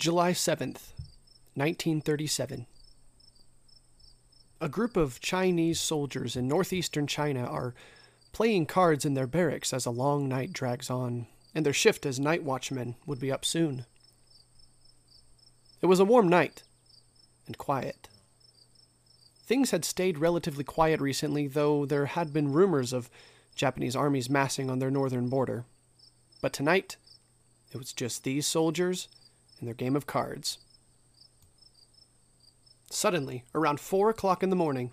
July 7th, 1937. A group of Chinese soldiers in northeastern China are playing cards in their barracks as a long night drags on, and their shift as night watchmen would be up soon. It was a warm night and quiet. Things had stayed relatively quiet recently, though there had been rumors of Japanese armies massing on their northern border. But tonight, it was just these soldiers and their game of cards. Suddenly, around four o'clock in the morning,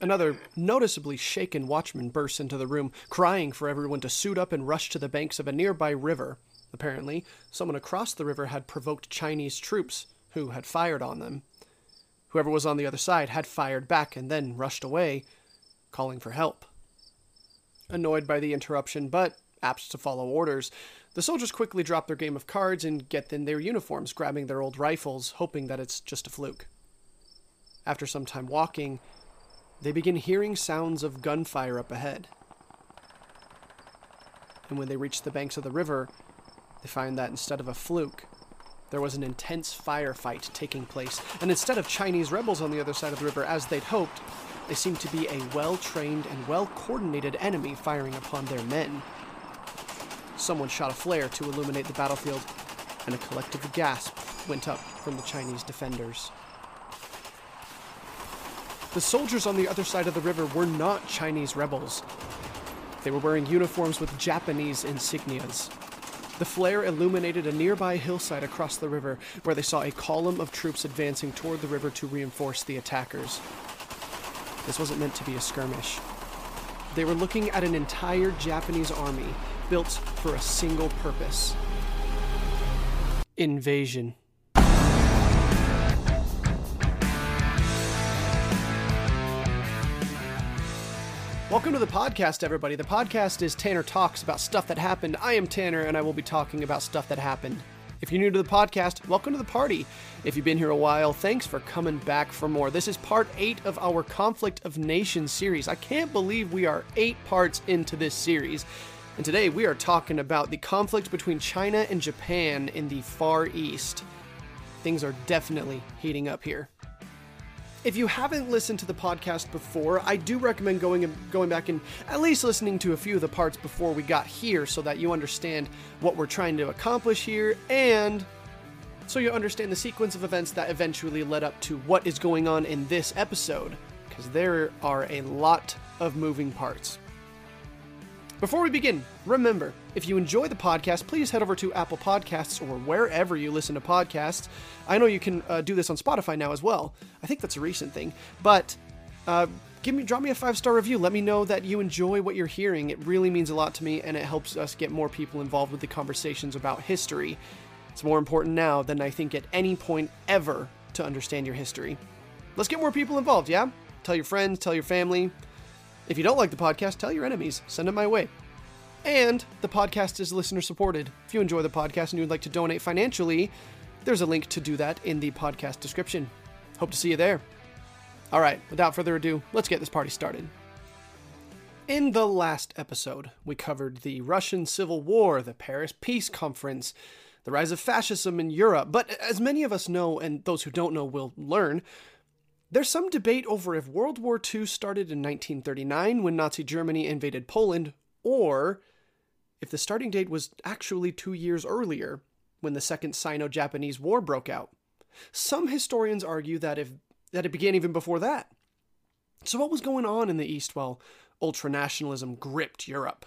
another noticeably shaken watchman bursts into the room, crying for everyone to suit up and rush to the banks of a nearby river. Apparently, someone across the river had provoked Chinese troops, who had fired on them. Whoever was on the other side had fired back and then rushed away, calling for help. Annoyed by the interruption, but apt to follow orders, the soldiers quickly drop their game of cards and get in their uniforms, grabbing their old rifles, hoping that it's just a fluke. After some time walking, they begin hearing sounds of gunfire up ahead. And when they reach the banks of the river, they find that instead of a fluke, there was an intense firefight taking place, and instead of Chinese rebels on the other side of the river as they'd hoped, they seemed to be a well trained and well coordinated enemy firing upon their men. Someone shot a flare to illuminate the battlefield, and a collective gasp went up from the Chinese defenders. The soldiers on the other side of the river were not Chinese rebels. They were wearing uniforms with Japanese insignias. The flare illuminated a nearby hillside across the river where they saw a column of troops advancing toward the river to reinforce the attackers. This wasn't meant to be a skirmish. They were looking at an entire Japanese army built for a single purpose invasion. Welcome to the podcast, everybody. The podcast is Tanner Talks about stuff that happened. I am Tanner, and I will be talking about stuff that happened. If you're new to the podcast, welcome to the party. If you've been here a while, thanks for coming back for more. This is part eight of our Conflict of Nations series. I can't believe we are eight parts into this series. And today we are talking about the conflict between China and Japan in the Far East. Things are definitely heating up here. If you haven't listened to the podcast before, I do recommend going going back and at least listening to a few of the parts before we got here so that you understand what we're trying to accomplish here and so you understand the sequence of events that eventually led up to what is going on in this episode because there are a lot of moving parts. Before we begin, remember, if you enjoy the podcast, please head over to Apple Podcasts or wherever you listen to podcasts. I know you can uh, do this on Spotify now as well. I think that's a recent thing, but uh, give me drop me a five star review. Let me know that you enjoy what you're hearing. It really means a lot to me, and it helps us get more people involved with the conversations about history. It's more important now than I think at any point ever to understand your history. Let's get more people involved, yeah? Tell your friends, tell your family. If you don't like the podcast, tell your enemies. Send them my way. And the podcast is listener supported. If you enjoy the podcast and you would like to donate financially, there's a link to do that in the podcast description. Hope to see you there. All right, without further ado, let's get this party started. In the last episode, we covered the Russian Civil War, the Paris Peace Conference, the rise of fascism in Europe. But as many of us know, and those who don't know will learn, there's some debate over if World War II started in 1939 when Nazi Germany invaded Poland, or if the starting date was actually two years earlier when the Second Sino Japanese War broke out. Some historians argue that, if, that it began even before that. So, what was going on in the East while ultranationalism gripped Europe?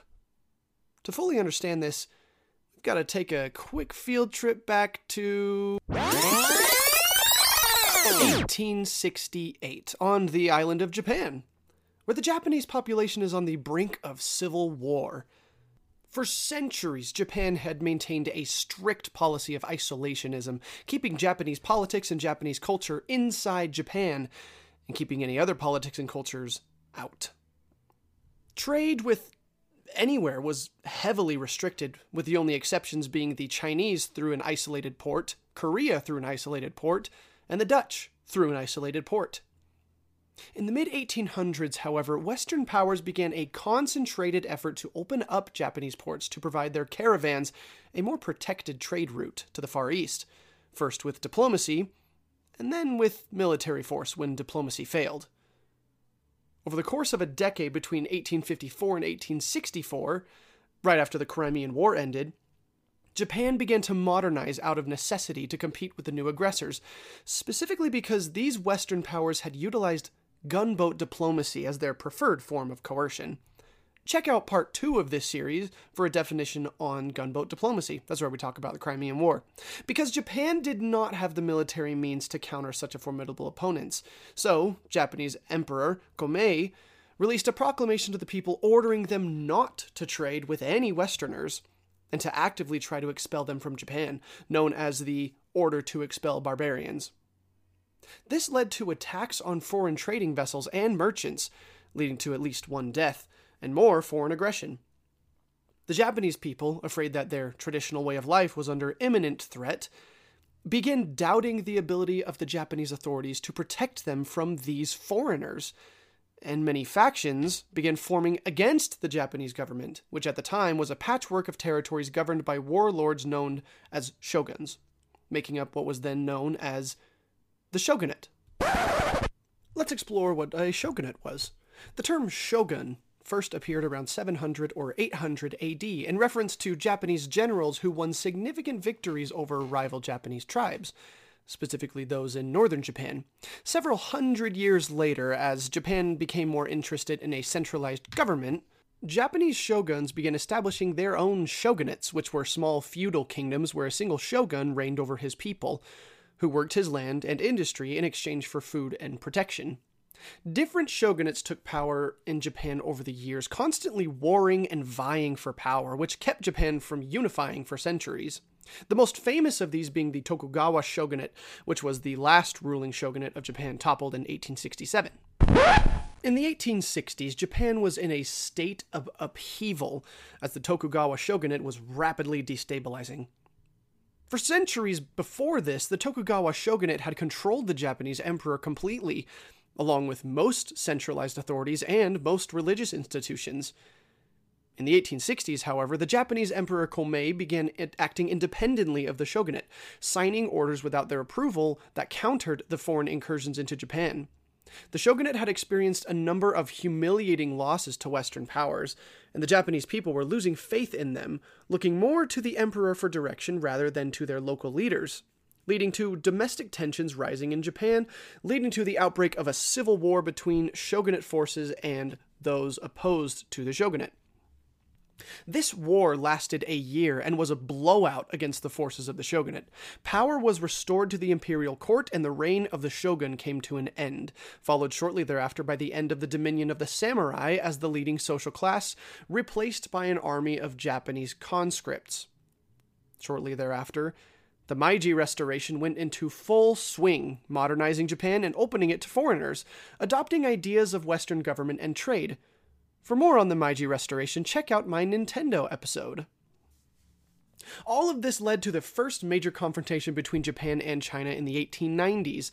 To fully understand this, we've got to take a quick field trip back to. 1868 on the island of Japan, where the Japanese population is on the brink of civil war. For centuries, Japan had maintained a strict policy of isolationism, keeping Japanese politics and Japanese culture inside Japan, and keeping any other politics and cultures out. Trade with anywhere was heavily restricted, with the only exceptions being the Chinese through an isolated port, Korea through an isolated port, and the Dutch through an isolated port. In the mid 1800s, however, Western powers began a concentrated effort to open up Japanese ports to provide their caravans a more protected trade route to the Far East, first with diplomacy, and then with military force when diplomacy failed. Over the course of a decade between 1854 and 1864, right after the Crimean War ended, Japan began to modernize out of necessity to compete with the new aggressors, specifically because these Western powers had utilized gunboat diplomacy as their preferred form of coercion. Check out part two of this series for a definition on gunboat diplomacy. That's where we talk about the Crimean War. Because Japan did not have the military means to counter such a formidable opponent. So, Japanese Emperor Komei released a proclamation to the people ordering them not to trade with any Westerners and to actively try to expel them from Japan, known as the Order to Expel Barbarians. This led to attacks on foreign trading vessels and merchants, leading to at least one death and more foreign aggression. The Japanese people, afraid that their traditional way of life was under imminent threat, began doubting the ability of the Japanese authorities to protect them from these foreigners and many factions began forming against the Japanese government, which at the time was a patchwork of territories governed by warlords known as shoguns, making up what was then known as the shogunate. Let's explore what a shogunate was. The term shogun first appeared around 700 or 800 AD in reference to Japanese generals who won significant victories over rival Japanese tribes specifically those in northern Japan. Several hundred years later, as Japan became more interested in a centralized government, Japanese shoguns began establishing their own shogunates, which were small feudal kingdoms where a single shogun reigned over his people, who worked his land and industry in exchange for food and protection. Different shogunates took power in Japan over the years, constantly warring and vying for power, which kept Japan from unifying for centuries. The most famous of these being the Tokugawa shogunate, which was the last ruling shogunate of Japan, toppled in 1867. In the 1860s, Japan was in a state of upheaval as the Tokugawa shogunate was rapidly destabilizing. For centuries before this, the Tokugawa shogunate had controlled the Japanese emperor completely, along with most centralized authorities and most religious institutions. In the 1860s, however, the Japanese Emperor Komei began acting independently of the shogunate, signing orders without their approval that countered the foreign incursions into Japan. The shogunate had experienced a number of humiliating losses to Western powers, and the Japanese people were losing faith in them, looking more to the emperor for direction rather than to their local leaders, leading to domestic tensions rising in Japan, leading to the outbreak of a civil war between shogunate forces and those opposed to the shogunate. This war lasted a year and was a blowout against the forces of the shogunate. Power was restored to the imperial court, and the reign of the shogun came to an end, followed shortly thereafter by the end of the dominion of the samurai as the leading social class, replaced by an army of Japanese conscripts. Shortly thereafter, the Meiji Restoration went into full swing, modernizing Japan and opening it to foreigners, adopting ideas of Western government and trade. For more on the Meiji Restoration, check out my Nintendo episode. All of this led to the first major confrontation between Japan and China in the 1890s.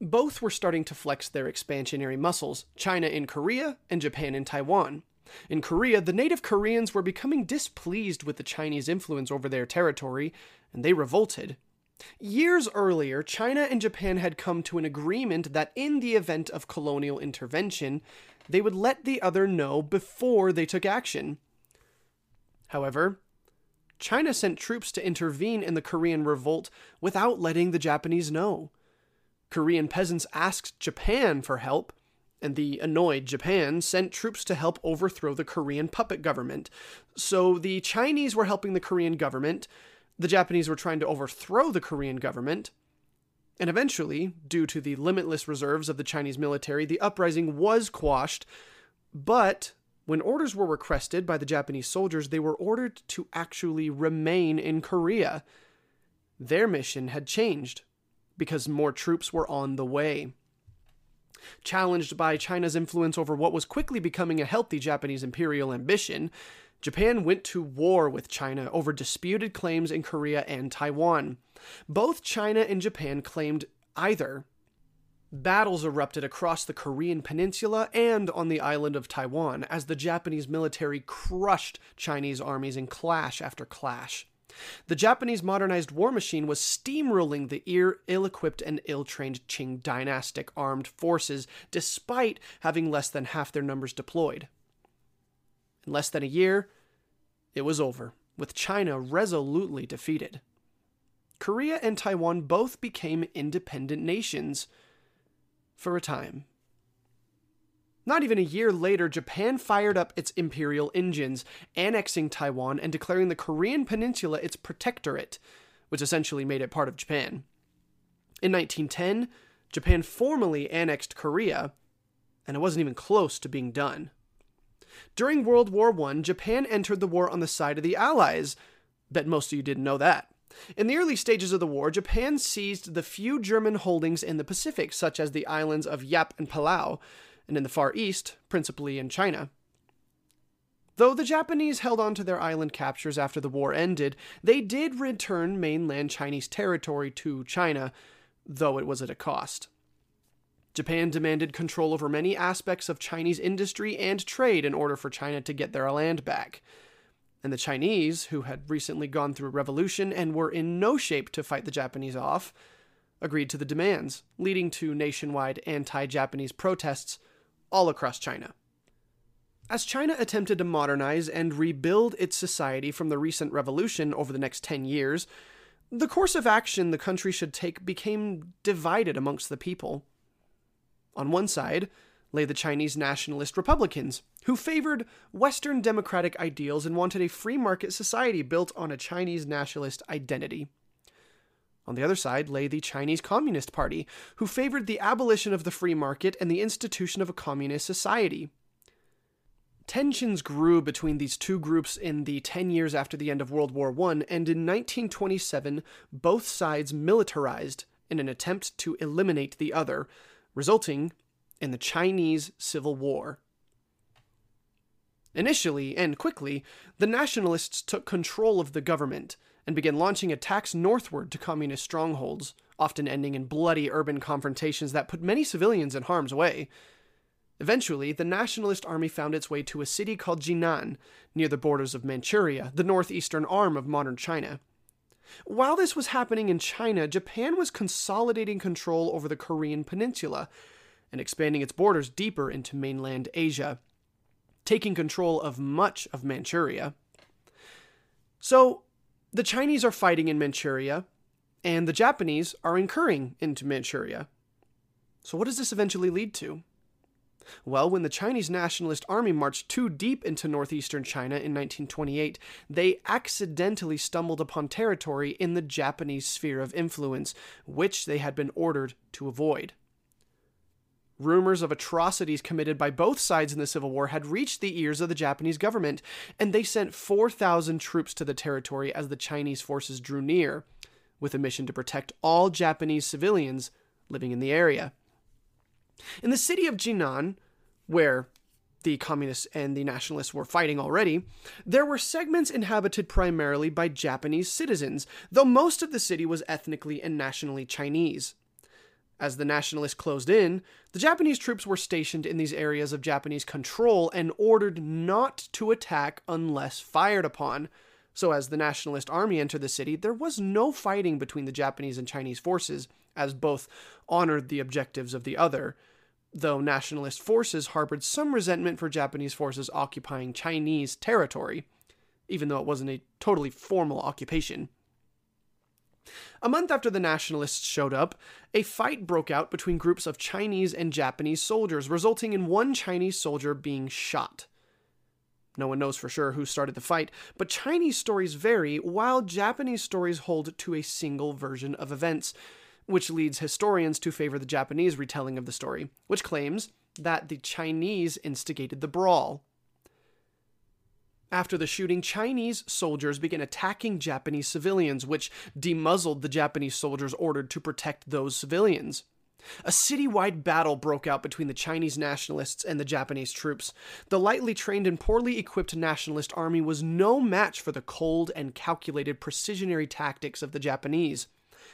Both were starting to flex their expansionary muscles, China in Korea and Japan in Taiwan. In Korea, the native Koreans were becoming displeased with the Chinese influence over their territory, and they revolted. Years earlier, China and Japan had come to an agreement that in the event of colonial intervention, they would let the other know before they took action. However, China sent troops to intervene in the Korean revolt without letting the Japanese know. Korean peasants asked Japan for help, and the annoyed Japan sent troops to help overthrow the Korean puppet government. So the Chinese were helping the Korean government, the Japanese were trying to overthrow the Korean government, and eventually, due to the limitless reserves of the Chinese military, the uprising was quashed. But when orders were requested by the Japanese soldiers, they were ordered to actually remain in Korea. Their mission had changed because more troops were on the way. Challenged by China's influence over what was quickly becoming a healthy Japanese imperial ambition, Japan went to war with China over disputed claims in Korea and Taiwan. Both China and Japan claimed either. Battles erupted across the Korean peninsula and on the island of Taiwan as the Japanese military crushed Chinese armies in clash after clash. The Japanese modernized war machine was steamrolling the ill equipped and ill trained Qing dynastic armed forces, despite having less than half their numbers deployed. In less than a year, it was over, with China resolutely defeated. Korea and Taiwan both became independent nations for a time. Not even a year later, Japan fired up its imperial engines, annexing Taiwan and declaring the Korean Peninsula its protectorate, which essentially made it part of Japan. In 1910, Japan formally annexed Korea, and it wasn't even close to being done. During World War I, Japan entered the war on the side of the Allies. Bet most of you didn't know that. In the early stages of the war, Japan seized the few German holdings in the Pacific, such as the islands of Yap and Palau, and in the Far East, principally in China. Though the Japanese held on to their island captures after the war ended, they did return mainland Chinese territory to China, though it was at a cost. Japan demanded control over many aspects of Chinese industry and trade in order for China to get their land back. And the Chinese, who had recently gone through a revolution and were in no shape to fight the Japanese off, agreed to the demands, leading to nationwide anti Japanese protests all across China. As China attempted to modernize and rebuild its society from the recent revolution over the next 10 years, the course of action the country should take became divided amongst the people. On one side lay the Chinese nationalist Republicans, who favored Western democratic ideals and wanted a free market society built on a Chinese nationalist identity. On the other side lay the Chinese Communist Party, who favored the abolition of the free market and the institution of a communist society. Tensions grew between these two groups in the 10 years after the end of World War I, and in 1927, both sides militarized in an attempt to eliminate the other, resulting in the Chinese Civil War. Initially, and quickly, the nationalists took control of the government, and began launching attacks northward to communist strongholds, often ending in bloody urban confrontations that put many civilians in harm's way. Eventually, the Nationalist Army found its way to a city called Jinan, near the borders of Manchuria, the northeastern arm of modern China. While this was happening in China, Japan was consolidating control over the Korean peninsula and expanding its borders deeper into mainland Asia, taking control of much of Manchuria. So, the Chinese are fighting in Manchuria, and the Japanese are incurring into Manchuria. So, what does this eventually lead to? Well, when the Chinese Nationalist Army marched too deep into northeastern China in 1928, they accidentally stumbled upon territory in the Japanese sphere of influence, which they had been ordered to avoid. Rumors of atrocities committed by both sides in the Civil War had reached the ears of the Japanese government, and they sent 4,000 troops to the territory as the Chinese forces drew near, with a mission to protect all Japanese civilians living in the area. In the city of Jinan, where the communists and the nationalists were fighting already, there were segments inhabited primarily by Japanese citizens, though most of the city was ethnically and nationally Chinese. As the nationalists closed in, the Japanese troops were stationed in these areas of Japanese control and ordered not to attack unless fired upon. So, as the nationalist army entered the city, there was no fighting between the Japanese and Chinese forces, as both honored the objectives of the other, though nationalist forces harbored some resentment for Japanese forces occupying Chinese territory, even though it wasn't a totally formal occupation. A month after the nationalists showed up, a fight broke out between groups of Chinese and Japanese soldiers, resulting in one Chinese soldier being shot. No one knows for sure who started the fight, but Chinese stories vary, while Japanese stories hold to a single version of events, which leads historians to favor the Japanese retelling of the story, which claims that the Chinese instigated the brawl. After the shooting, Chinese soldiers began attacking Japanese civilians, which demuzzled the Japanese soldiers ordered to protect those civilians. A citywide battle broke out between the Chinese nationalists and the Japanese troops. The lightly trained and poorly equipped nationalist army was no match for the cold and calculated precisionary tactics of the Japanese,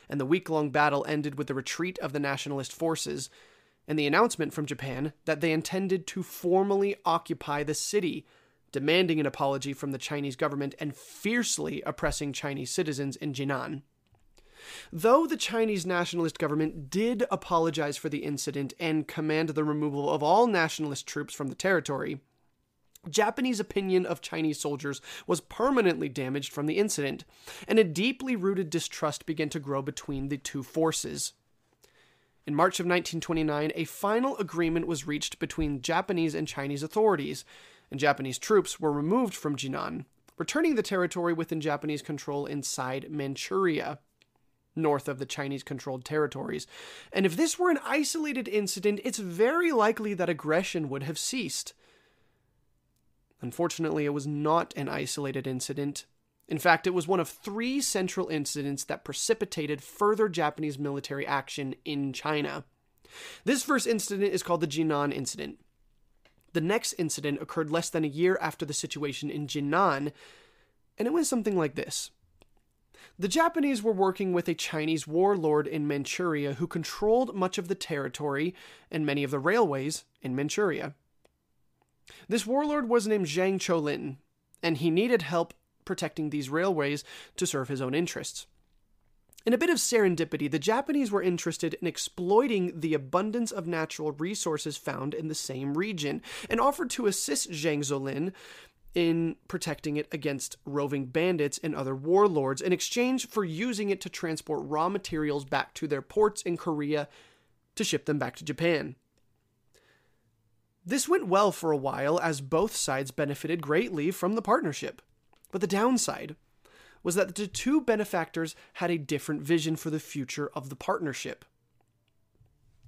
and the week long battle ended with the retreat of the nationalist forces and the announcement from Japan that they intended to formally occupy the city demanding an apology from the Chinese government and fiercely oppressing Chinese citizens in Jinan. Though the Chinese nationalist government did apologize for the incident and command the removal of all nationalist troops from the territory, Japanese opinion of Chinese soldiers was permanently damaged from the incident, and a deeply rooted distrust began to grow between the two forces. In March of 1929, a final agreement was reached between Japanese and Chinese authorities, and Japanese troops were removed from Jinan, returning the territory within Japanese control inside Manchuria, north of the Chinese controlled territories. And if this were an isolated incident, it's very likely that aggression would have ceased. Unfortunately, it was not an isolated incident. In fact, it was one of three central incidents that precipitated further Japanese military action in China. This first incident is called the Jinan Incident. The next incident occurred less than a year after the situation in Jinan, and it went something like this. The Japanese were working with a Chinese warlord in Manchuria who controlled much of the territory and many of the railways in Manchuria. This warlord was named Zhang Zuolin, and he needed help protecting these railways to serve his own interests. In a bit of serendipity, the Japanese were interested in exploiting the abundance of natural resources found in the same region and offered to assist Zhang Zuolin in protecting it against roving bandits and other warlords in exchange for using it to transport raw materials back to their ports in Korea to ship them back to Japan. This went well for a while as both sides benefited greatly from the partnership. But the downside was that the two benefactors had a different vision for the future of the partnership.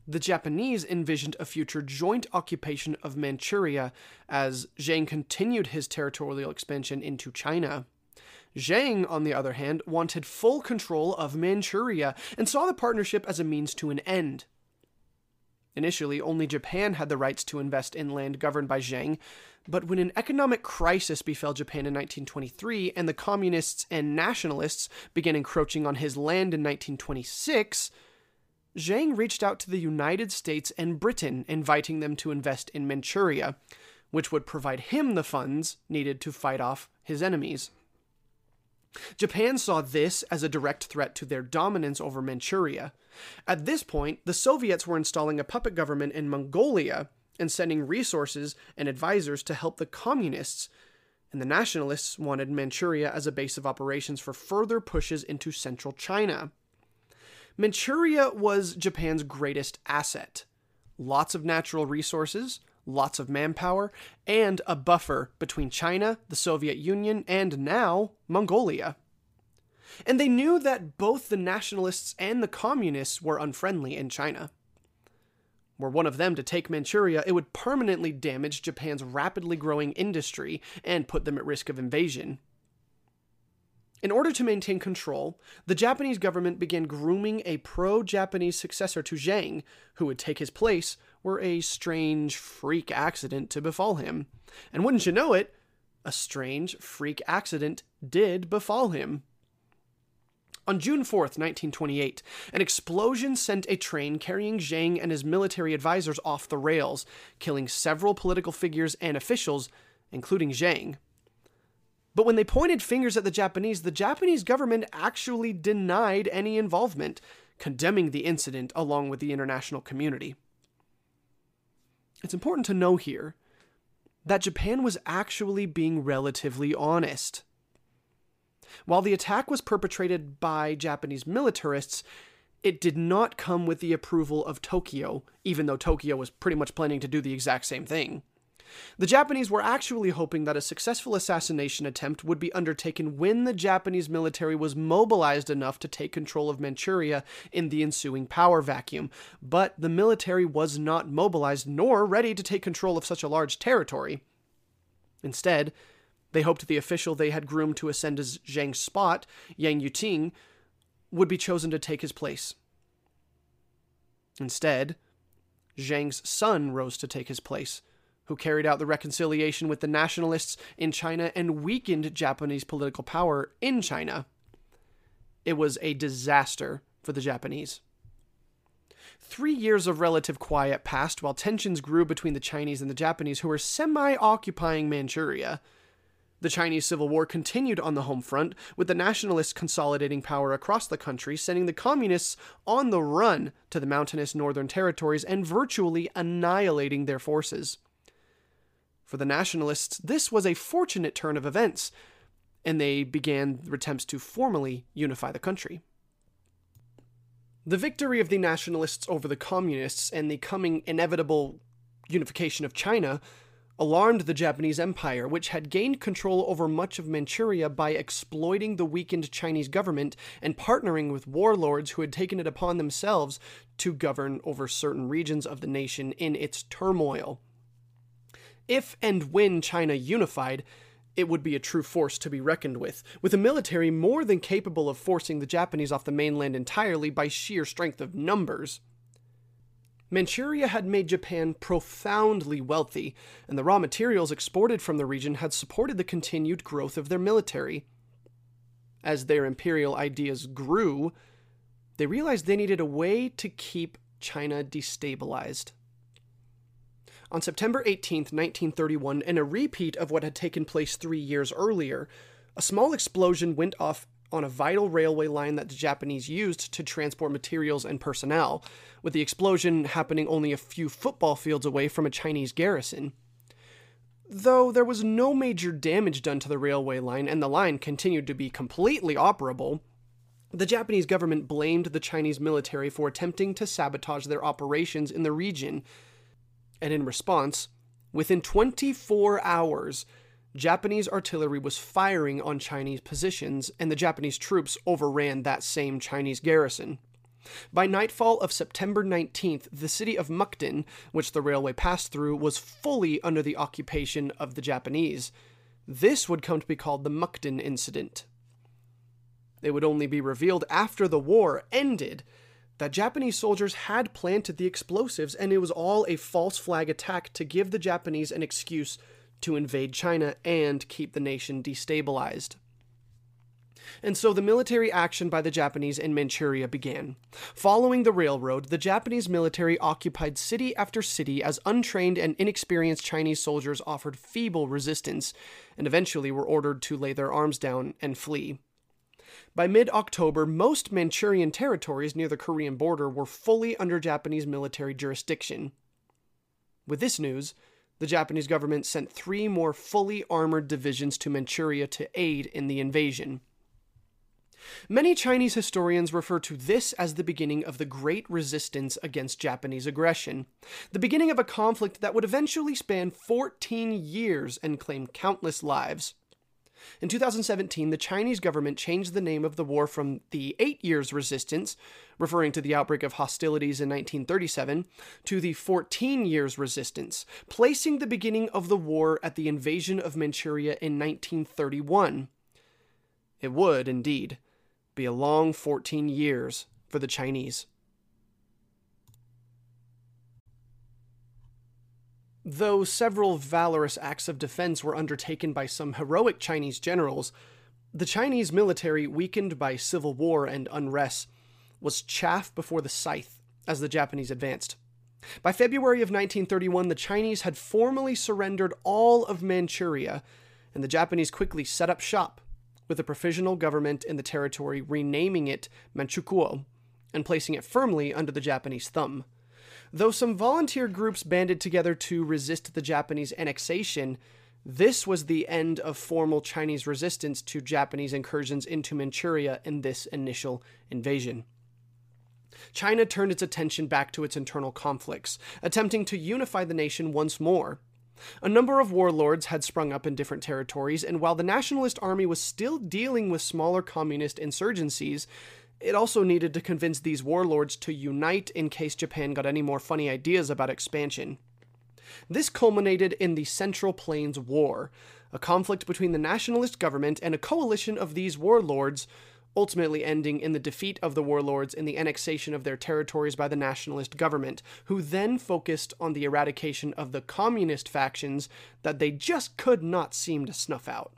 The Japanese envisioned a future joint occupation of Manchuria as Zhang continued his territorial expansion into China. Zhang, on the other hand, wanted full control of Manchuria and saw the partnership as a means to an end. Initially, only Japan had the rights to invest in land governed by Zhang, but when an economic crisis befell Japan in 1923 and the communists and nationalists began encroaching on his land in 1926, Zhang reached out to the United States and Britain, inviting them to invest in Manchuria, which would provide him the funds needed to fight off his enemies. Japan saw this as a direct threat to their dominance over Manchuria. At this point, the Soviets were installing a puppet government in Mongolia and sending resources and advisors to help the communists, and the nationalists wanted Manchuria as a base of operations for further pushes into central China. Manchuria was Japan's greatest asset. Lots of natural resources, lots of manpower, and a buffer between China, the Soviet Union, and now Mongolia. And they knew that both the nationalists and the communists were unfriendly in China. Were one of them to take Manchuria, it would permanently damage Japan's rapidly growing industry and put them at risk of invasion. In order to maintain control, the Japanese government began grooming a pro Japanese successor to Zhang, who would take his place were a strange freak accident to befall him. And wouldn't you know it, a strange freak accident did befall him. On June 4th, 1928, an explosion sent a train carrying Zhang and his military advisors off the rails, killing several political figures and officials, including Zhang. But when they pointed fingers at the Japanese, the Japanese government actually denied any involvement, condemning the incident along with the international community. It's important to know here that Japan was actually being relatively honest. While the attack was perpetrated by Japanese militarists, it did not come with the approval of Tokyo, even though Tokyo was pretty much planning to do the exact same thing. The Japanese were actually hoping that a successful assassination attempt would be undertaken when the Japanese military was mobilized enough to take control of Manchuria in the ensuing power vacuum, but the military was not mobilized nor ready to take control of such a large territory. Instead, they hoped the official they had groomed to ascend as Zhang's spot, Yang Yuting, would be chosen to take his place. Instead, Zhang's son rose to take his place, who carried out the reconciliation with the nationalists in China and weakened Japanese political power in China. It was a disaster for the Japanese. Three years of relative quiet passed while tensions grew between the Chinese and the Japanese, who were semi occupying Manchuria. The Chinese Civil War continued on the home front, with the nationalists consolidating power across the country, sending the communists on the run to the mountainous northern territories and virtually annihilating their forces. For the nationalists, this was a fortunate turn of events, and they began attempts to formally unify the country. The victory of the nationalists over the communists and the coming inevitable unification of China alarmed the Japanese Empire, which had gained control over much of Manchuria by exploiting the weakened Chinese government and partnering with warlords who had taken it upon themselves to govern over certain regions of the nation in its turmoil. If and when China unified, it would be a true force to be reckoned with, with a military more than capable of forcing the Japanese off the mainland entirely by sheer strength of numbers. Manchuria had made Japan profoundly wealthy, and the raw materials exported from the region had supported the continued growth of their military. As their imperial ideas grew, they realized they needed a way to keep China destabilized. On September 18, 1931, in a repeat of what had taken place three years earlier, a small explosion went off on a vital railway line that the Japanese used to transport materials and personnel, with the explosion happening only a few football fields away from a Chinese garrison. Though there was no major damage done to the railway line and the line continued to be completely operable, the Japanese government blamed the Chinese military for attempting to sabotage their operations in the region. And in response, within 24 hours, Japanese artillery was firing on Chinese positions, and the Japanese troops overran that same Chinese garrison. By nightfall of September 19th, the city of Mukden, which the railway passed through, was fully under the occupation of the Japanese. This would come to be called the Mukden Incident. It would only be revealed after the war ended that Japanese soldiers had planted the explosives, and it was all a false flag attack to give the Japanese an excuse to invade China and keep the nation destabilized. And so the military action by the Japanese in Manchuria began. Following the railroad, the Japanese military occupied city after city as untrained and inexperienced Chinese soldiers offered feeble resistance and eventually were ordered to lay their arms down and flee. By mid October, most Manchurian territories near the Korean border were fully under Japanese military jurisdiction. With this news, the Japanese government sent three more fully armored divisions to Manchuria to aid in the invasion. Many Chinese historians refer to this as the beginning of the Great Resistance against Japanese aggression, the beginning of a conflict that would eventually span 14 years and claim countless lives. In 2017, the Chinese government changed the name of the war from the Eight Years' Resistance, referring to the outbreak of hostilities in 1937, to the 14 Years' Resistance, placing the beginning of the war at the invasion of Manchuria in 1931. It would, indeed, be a long 14 years for the Chinese. Though several valorous acts of defense were undertaken by some heroic Chinese generals, the Chinese military, weakened by civil war and unrest, was chaff before the scythe as the Japanese advanced. By February of 1931, the Chinese had formally surrendered all of Manchuria, and the Japanese quickly set up shop, with a provisional government in the territory renaming it Manchukuo and placing it firmly under the Japanese thumb. Though some volunteer groups banded together to resist the Japanese annexation, this was the end of formal Chinese resistance to Japanese incursions into Manchuria in this initial invasion. China turned its attention back to its internal conflicts, attempting to unify the nation once more. A number of warlords had sprung up in different territories, and while the Nationalist Army was still dealing with smaller communist insurgencies, it also needed to convince these warlords to unite in case Japan got any more funny ideas about expansion. This culminated in the Central Plains War, a conflict between the nationalist government and a coalition of these warlords, ultimately ending in the defeat of the warlords and the annexation of their territories by the nationalist government, who then focused on the eradication of the communist factions that they just could not seem to snuff out.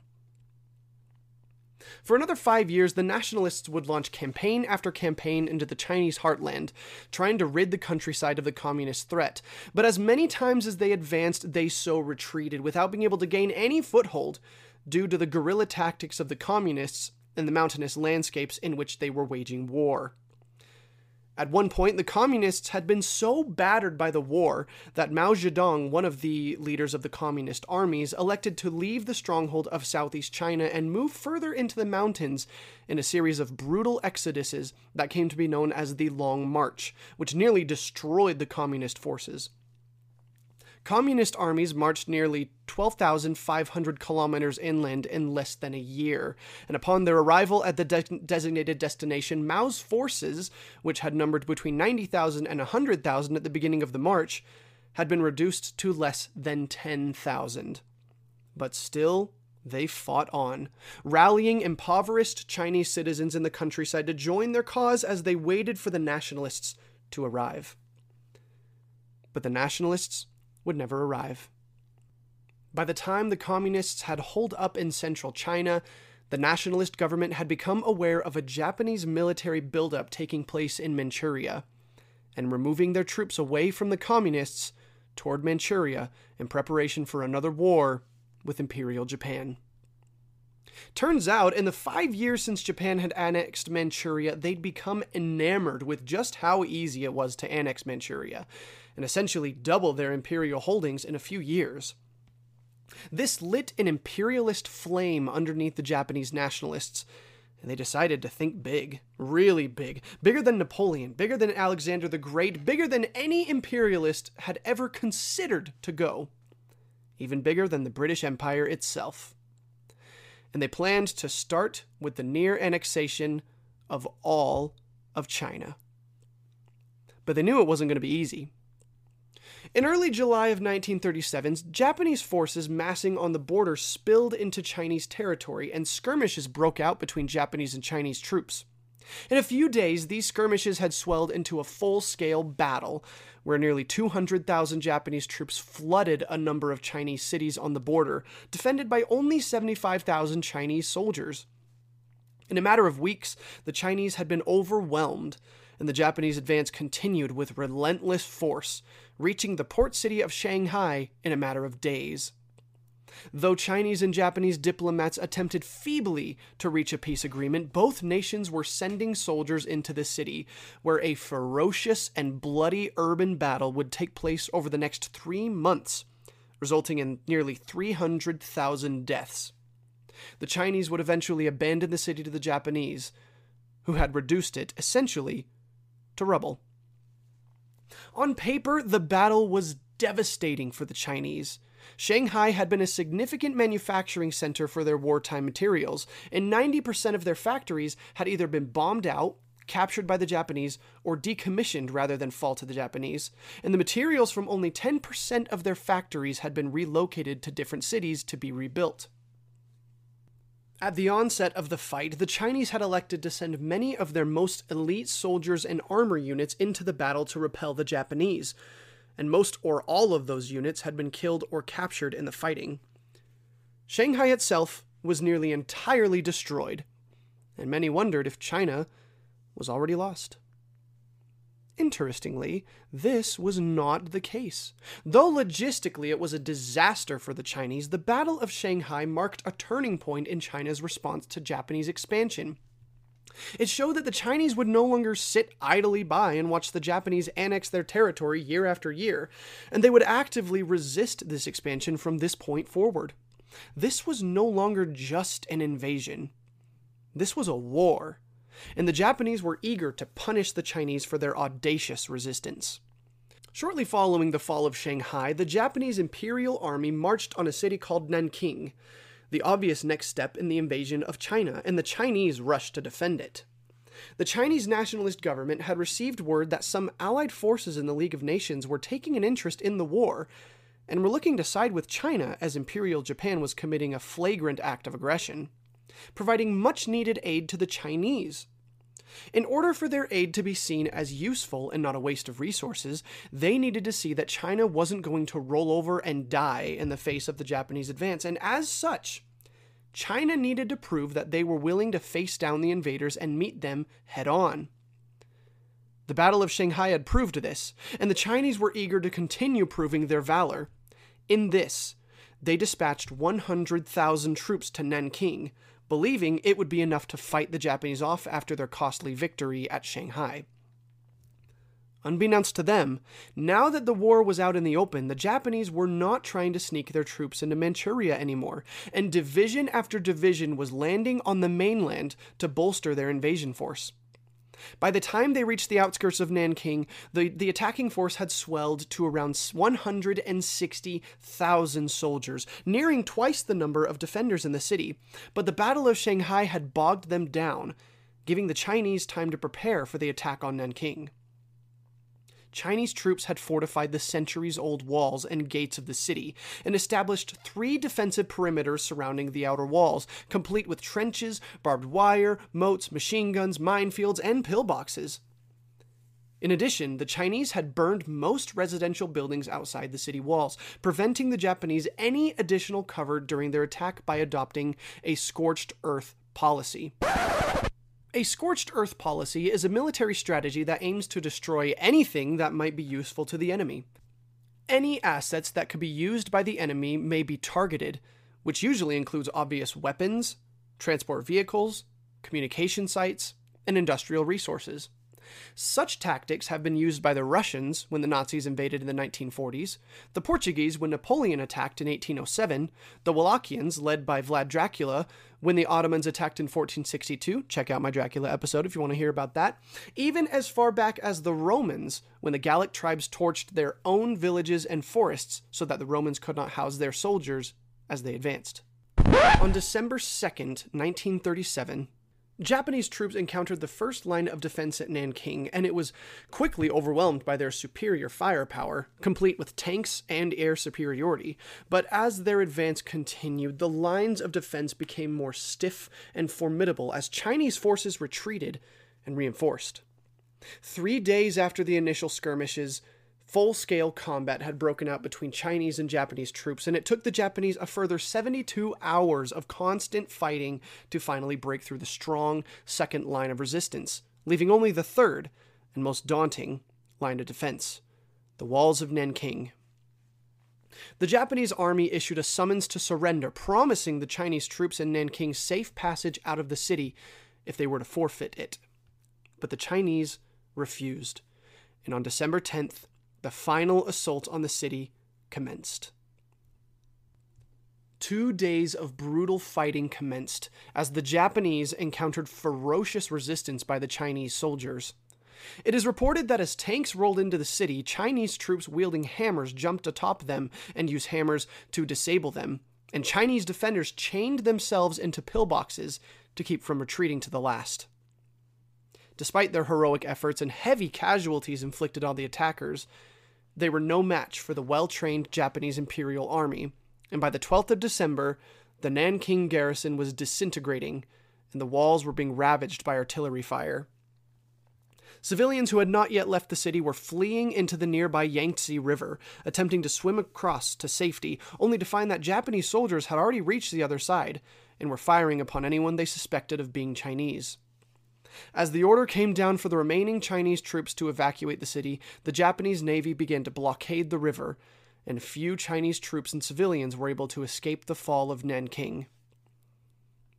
For another five years, the nationalists would launch campaign after campaign into the Chinese heartland, trying to rid the countryside of the communist threat. But as many times as they advanced, they so retreated without being able to gain any foothold due to the guerrilla tactics of the communists and the mountainous landscapes in which they were waging war. At one point, the communists had been so battered by the war that Mao Zedong, one of the leaders of the communist armies, elected to leave the stronghold of southeast China and move further into the mountains in a series of brutal exoduses that came to be known as the Long March, which nearly destroyed the communist forces. Communist armies marched nearly 12,500 kilometers inland in less than a year, and upon their arrival at the de- designated destination, Mao's forces, which had numbered between 90,000 and 100,000 at the beginning of the march, had been reduced to less than 10,000. But still, they fought on, rallying impoverished Chinese citizens in the countryside to join their cause as they waited for the nationalists to arrive. But the nationalists would never arrive. By the time the communists had holed up in central China, the nationalist government had become aware of a Japanese military buildup taking place in Manchuria, and removing their troops away from the communists toward Manchuria in preparation for another war with Imperial Japan. Turns out, in the five years since Japan had annexed Manchuria, they'd become enamored with just how easy it was to annex Manchuria, and essentially double their imperial holdings in a few years. This lit an imperialist flame underneath the Japanese nationalists, and they decided to think big, really big, bigger than Napoleon, bigger than Alexander the Great, bigger than any imperialist had ever considered to go, even bigger than the British Empire itself. And they planned to start with the near annexation of all of China. But they knew it wasn't going to be easy. In early July of 1937, Japanese forces massing on the border spilled into Chinese territory, and skirmishes broke out between Japanese and Chinese troops. In a few days, these skirmishes had swelled into a full scale battle, where nearly 200,000 Japanese troops flooded a number of Chinese cities on the border, defended by only 75,000 Chinese soldiers. In a matter of weeks, the Chinese had been overwhelmed, and the Japanese advance continued with relentless force, reaching the port city of Shanghai in a matter of days. Though Chinese and Japanese diplomats attempted feebly to reach a peace agreement, both nations were sending soldiers into the city, where a ferocious and bloody urban battle would take place over the next three months, resulting in nearly 300,000 deaths. The Chinese would eventually abandon the city to the Japanese, who had reduced it, essentially, to rubble. On paper, the battle was devastating for the Chinese. Shanghai had been a significant manufacturing center for their wartime materials, and 90% of their factories had either been bombed out, captured by the Japanese, or decommissioned rather than fall to the Japanese, and the materials from only 10% of their factories had been relocated to different cities to be rebuilt. At the onset of the fight, the Chinese had elected to send many of their most elite soldiers and armor units into the battle to repel the Japanese, and most or all of those units had been killed or captured in the fighting. Shanghai itself was nearly entirely destroyed, and many wondered if China was already lost. Interestingly, this was not the case. Though logistically it was a disaster for the Chinese, the Battle of Shanghai marked a turning point in China's response to Japanese expansion. It showed that the Chinese would no longer sit idly by and watch the Japanese annex their territory year after year, and they would actively resist this expansion from this point forward. This was no longer just an invasion. This was a war and the Japanese were eager to punish the Chinese for their audacious resistance. Shortly following the fall of Shanghai, the Japanese Imperial Army marched on a city called Nanking, the obvious next step in the invasion of China, and the Chinese rushed to defend it. The Chinese nationalist government had received word that some Allied forces in the League of Nations were taking an interest in the war and were looking to side with China as Imperial Japan was committing a flagrant act of aggression, providing much needed aid to the Chinese. In order for their aid to be seen as useful and not a waste of resources, they needed to see that China wasn't going to roll over and die in the face of the Japanese advance, and as such, China needed to prove that they were willing to face down the invaders and meet them head on. The Battle of Shanghai had proved this, and the Chinese were eager to continue proving their valor. In this, they dispatched 100,000 troops to Nanking, believing it would be enough to fight the Japanese off after their costly victory at Shanghai. Unbeknownst to them, now that the war was out in the open, the Japanese were not trying to sneak their troops into Manchuria anymore, and division after division was landing on the mainland to bolster their invasion force. By the time they reached the outskirts of Nanking, the, the attacking force had swelled to around 160,000 soldiers, nearing twice the number of defenders in the city. But the Battle of Shanghai had bogged them down, giving the Chinese time to prepare for the attack on Nanking. Chinese troops had fortified the centuries old walls and gates of the city and established three defensive perimeters surrounding the outer walls, complete with trenches, barbed wire, moats, machine guns, minefields, and pillboxes. In addition, the Chinese had burned most residential buildings outside the city walls, preventing the Japanese any additional cover during their attack by adopting a scorched earth policy. A scorched earth policy is a military strategy that aims to destroy anything that might be useful to the enemy. Any assets that could be used by the enemy may be targeted, which usually includes obvious weapons, transport vehicles, communication sites, and industrial resources. Such tactics have been used by the Russians when the Nazis invaded in the 1940s, the Portuguese when Napoleon attacked in 1807, the Wallachians, led by Vlad Dracula, when the Ottomans attacked in 1462. Check out my Dracula episode if you want to hear about that. Even as far back as the Romans, when the Gallic tribes torched their own villages and forests so that the Romans could not house their soldiers as they advanced. On December 2nd, 1937, Japanese troops encountered the first line of defense at Nanking, and it was quickly overwhelmed by their superior firepower, complete with tanks and air superiority. But as their advance continued, the lines of defense became more stiff and formidable as Chinese forces retreated and reinforced. Three days after the initial skirmishes, Full scale combat had broken out between Chinese and Japanese troops, and it took the Japanese a further 72 hours of constant fighting to finally break through the strong second line of resistance, leaving only the third, and most daunting, line of defense the walls of Nanking. The Japanese army issued a summons to surrender, promising the Chinese troops in Nanking safe passage out of the city if they were to forfeit it. But the Chinese refused, and on December 10th, the final assault on the city commenced. Two days of brutal fighting commenced as the Japanese encountered ferocious resistance by the Chinese soldiers. It is reported that as tanks rolled into the city, Chinese troops wielding hammers jumped atop them and used hammers to disable them, and Chinese defenders chained themselves into pillboxes to keep from retreating to the last. Despite their heroic efforts and heavy casualties inflicted on the attackers, they were no match for the well trained Japanese Imperial Army, and by the 12th of December, the Nanking garrison was disintegrating, and the walls were being ravaged by artillery fire. Civilians who had not yet left the city were fleeing into the nearby Yangtze River, attempting to swim across to safety, only to find that Japanese soldiers had already reached the other side and were firing upon anyone they suspected of being Chinese. As the order came down for the remaining Chinese troops to evacuate the city, the Japanese Navy began to blockade the river, and few Chinese troops and civilians were able to escape the fall of Nanking.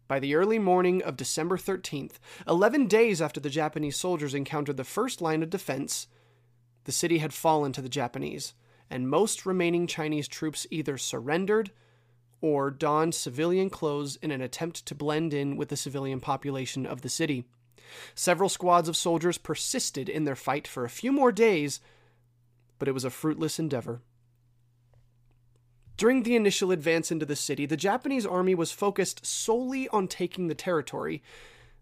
By the early morning of December 13th, 11 days after the Japanese soldiers encountered the first line of defense, the city had fallen to the Japanese, and most remaining Chinese troops either surrendered or donned civilian clothes in an attempt to blend in with the civilian population of the city. Several squads of soldiers persisted in their fight for a few more days, but it was a fruitless endeavor. During the initial advance into the city, the Japanese army was focused solely on taking the territory,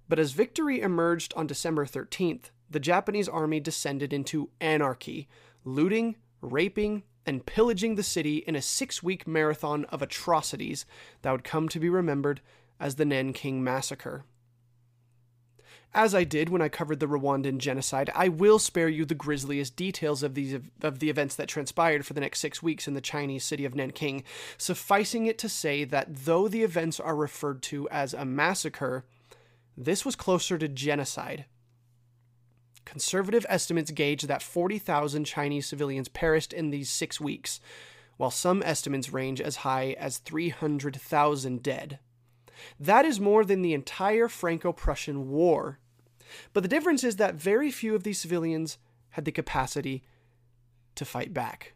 but as victory emerged on December 13th, the Japanese army descended into anarchy, looting, raping, and pillaging the city in a six week marathon of atrocities that would come to be remembered as the Nanking Massacre. As I did when I covered the Rwandan genocide, I will spare you the grisliest details of these of the events that transpired for the next 6 weeks in the Chinese city of Nanking, sufficing it to say that though the events are referred to as a massacre, this was closer to genocide. Conservative estimates gauge that 40,000 Chinese civilians perished in these 6 weeks, while some estimates range as high as 300,000 dead. That is more than the entire Franco Prussian War. But the difference is that very few of these civilians had the capacity to fight back.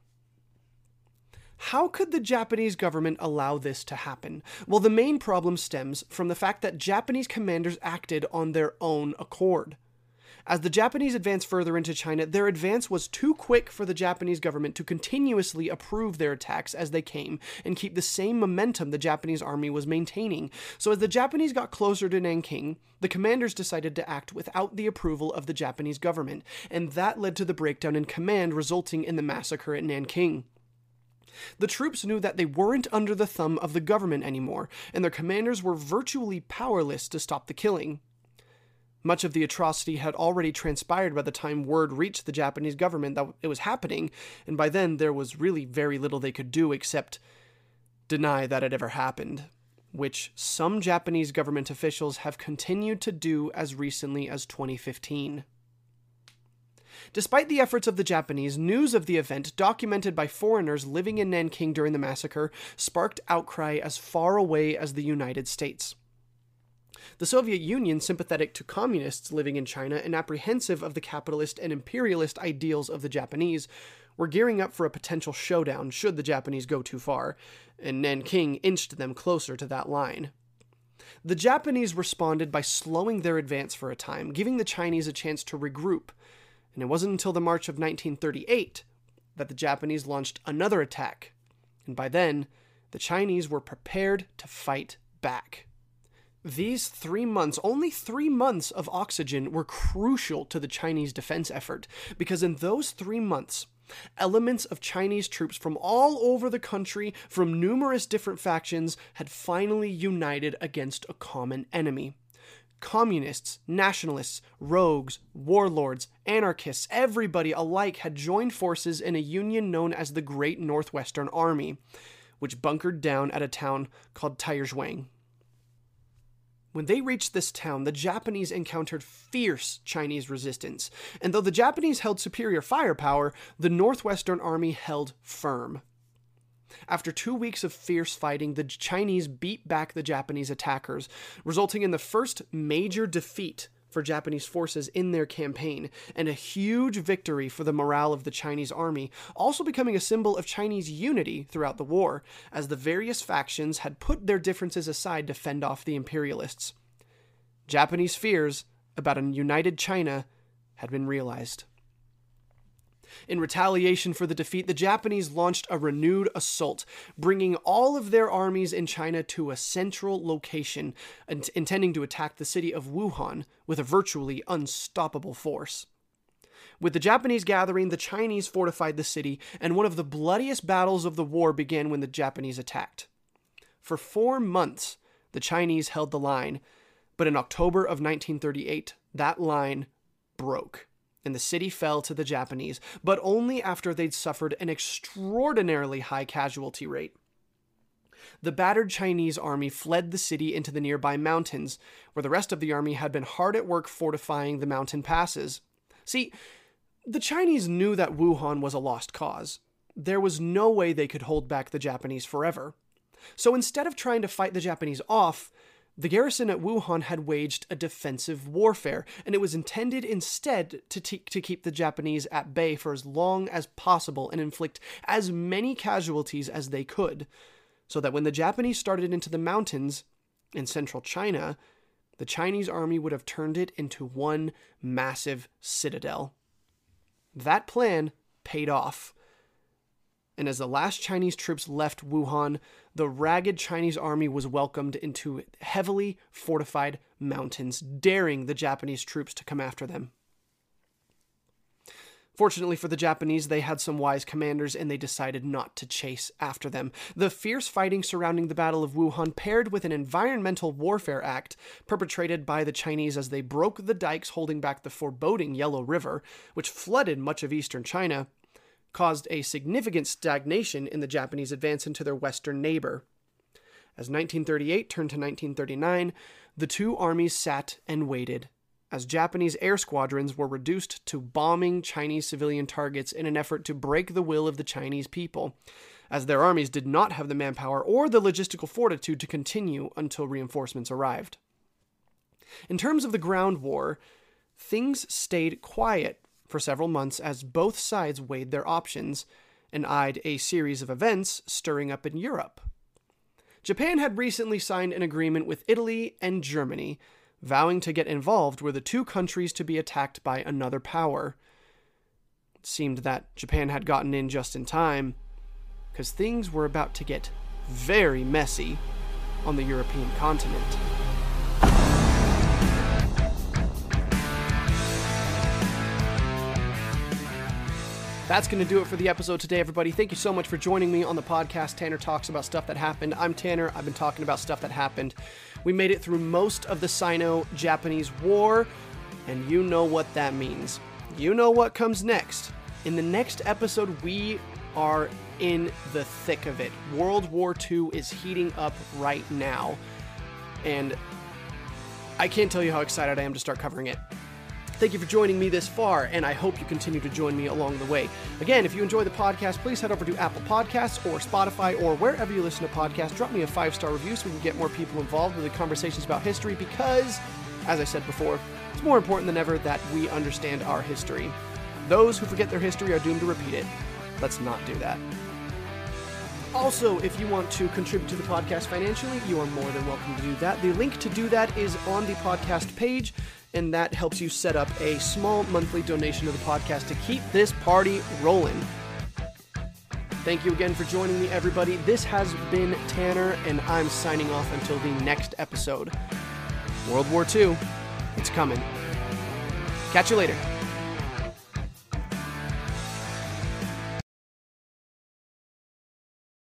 How could the Japanese government allow this to happen? Well, the main problem stems from the fact that Japanese commanders acted on their own accord. As the Japanese advanced further into China, their advance was too quick for the Japanese government to continuously approve their attacks as they came and keep the same momentum the Japanese army was maintaining. So, as the Japanese got closer to Nanking, the commanders decided to act without the approval of the Japanese government, and that led to the breakdown in command, resulting in the massacre at Nanking. The troops knew that they weren't under the thumb of the government anymore, and their commanders were virtually powerless to stop the killing. Much of the atrocity had already transpired by the time word reached the Japanese government that it was happening, and by then there was really very little they could do except deny that it ever happened, which some Japanese government officials have continued to do as recently as 2015. Despite the efforts of the Japanese, news of the event, documented by foreigners living in Nanking during the massacre, sparked outcry as far away as the United States. The Soviet Union, sympathetic to communists living in China and apprehensive of the capitalist and imperialist ideals of the Japanese, were gearing up for a potential showdown should the Japanese go too far, and Nanking inched them closer to that line. The Japanese responded by slowing their advance for a time, giving the Chinese a chance to regroup, and it wasn't until the March of 1938 that the Japanese launched another attack, and by then, the Chinese were prepared to fight back. These three months, only three months of oxygen, were crucial to the Chinese defense effort because in those three months, elements of Chinese troops from all over the country, from numerous different factions, had finally united against a common enemy. Communists, nationalists, rogues, warlords, anarchists, everybody alike had joined forces in a union known as the Great Northwestern Army, which bunkered down at a town called Taiyuan. When they reached this town, the Japanese encountered fierce Chinese resistance, and though the Japanese held superior firepower, the Northwestern Army held firm. After two weeks of fierce fighting, the Chinese beat back the Japanese attackers, resulting in the first major defeat for Japanese forces in their campaign, and a huge victory for the morale of the Chinese army, also becoming a symbol of Chinese unity throughout the war, as the various factions had put their differences aside to fend off the imperialists. Japanese fears about a united China had been realized. In retaliation for the defeat, the Japanese launched a renewed assault, bringing all of their armies in China to a central location, intending to attack the city of Wuhan with a virtually unstoppable force. With the Japanese gathering, the Chinese fortified the city, and one of the bloodiest battles of the war began when the Japanese attacked. For four months, the Chinese held the line, but in October of 1938, that line broke and the city fell to the Japanese, but only after they'd suffered an extraordinarily high casualty rate. The battered Chinese army fled the city into the nearby mountains, where the rest of the army had been hard at work fortifying the mountain passes. See, the Chinese knew that Wuhan was a lost cause. There was no way they could hold back the Japanese forever. So instead of trying to fight the Japanese off, the garrison at Wuhan had waged a defensive warfare, and it was intended instead to, te- to keep the Japanese at bay for as long as possible and inflict as many casualties as they could, so that when the Japanese started into the mountains in central China, the Chinese army would have turned it into one massive citadel. That plan paid off and as the last Chinese troops left Wuhan, the ragged Chinese army was welcomed into heavily fortified mountains, daring the Japanese troops to come after them. Fortunately for the Japanese, they had some wise commanders and they decided not to chase after them. The fierce fighting surrounding the Battle of Wuhan, paired with an environmental warfare act perpetrated by the Chinese as they broke the dikes holding back the foreboding Yellow River, which flooded much of eastern China, caused a significant stagnation in the Japanese advance into their western neighbor. As 1938 turned to 1939, the two armies sat and waited as Japanese air squadrons were reduced to bombing Chinese civilian targets in an effort to break the will of the Chinese people, as their armies did not have the manpower or the logistical fortitude to continue until reinforcements arrived. In terms of the ground war, things stayed quiet for several months as both sides weighed their options and eyed a series of events stirring up in Europe. Japan had recently signed an agreement with Italy and Germany vowing to get involved were the two countries to be attacked by another power. It seemed that Japan had gotten in just in time, because things were about to get very messy on the European continent. That's going to do it for the episode today, everybody. Thank you so much for joining me on the podcast. Tanner talks about stuff that happened. I'm Tanner. I've been talking about stuff that happened. We made it through most of the Sino Japanese War, and you know what that means. You know what comes next. In the next episode, we are in the thick of it. World War II is heating up right now, and I can't tell you how excited I am to start covering it. Thank you for joining me this far, and I hope you continue to join me along the way. Again, if you enjoy the podcast, please head over to Apple Podcasts or Spotify or wherever you listen to podcasts. Drop me a five star review so we can get more people involved with the conversations about history because, as I said before, it's more important than ever that we understand our history. Those who forget their history are doomed to repeat it. Let's not do that. Also, if you want to contribute to the podcast financially, you are more than welcome to do that. The link to do that is on the podcast page and that helps you set up a small monthly donation to the podcast to keep this party rolling. Thank you again for joining me, everybody. This has been Tanner, and I'm signing off until the next episode. World War II, it's coming. Catch you later.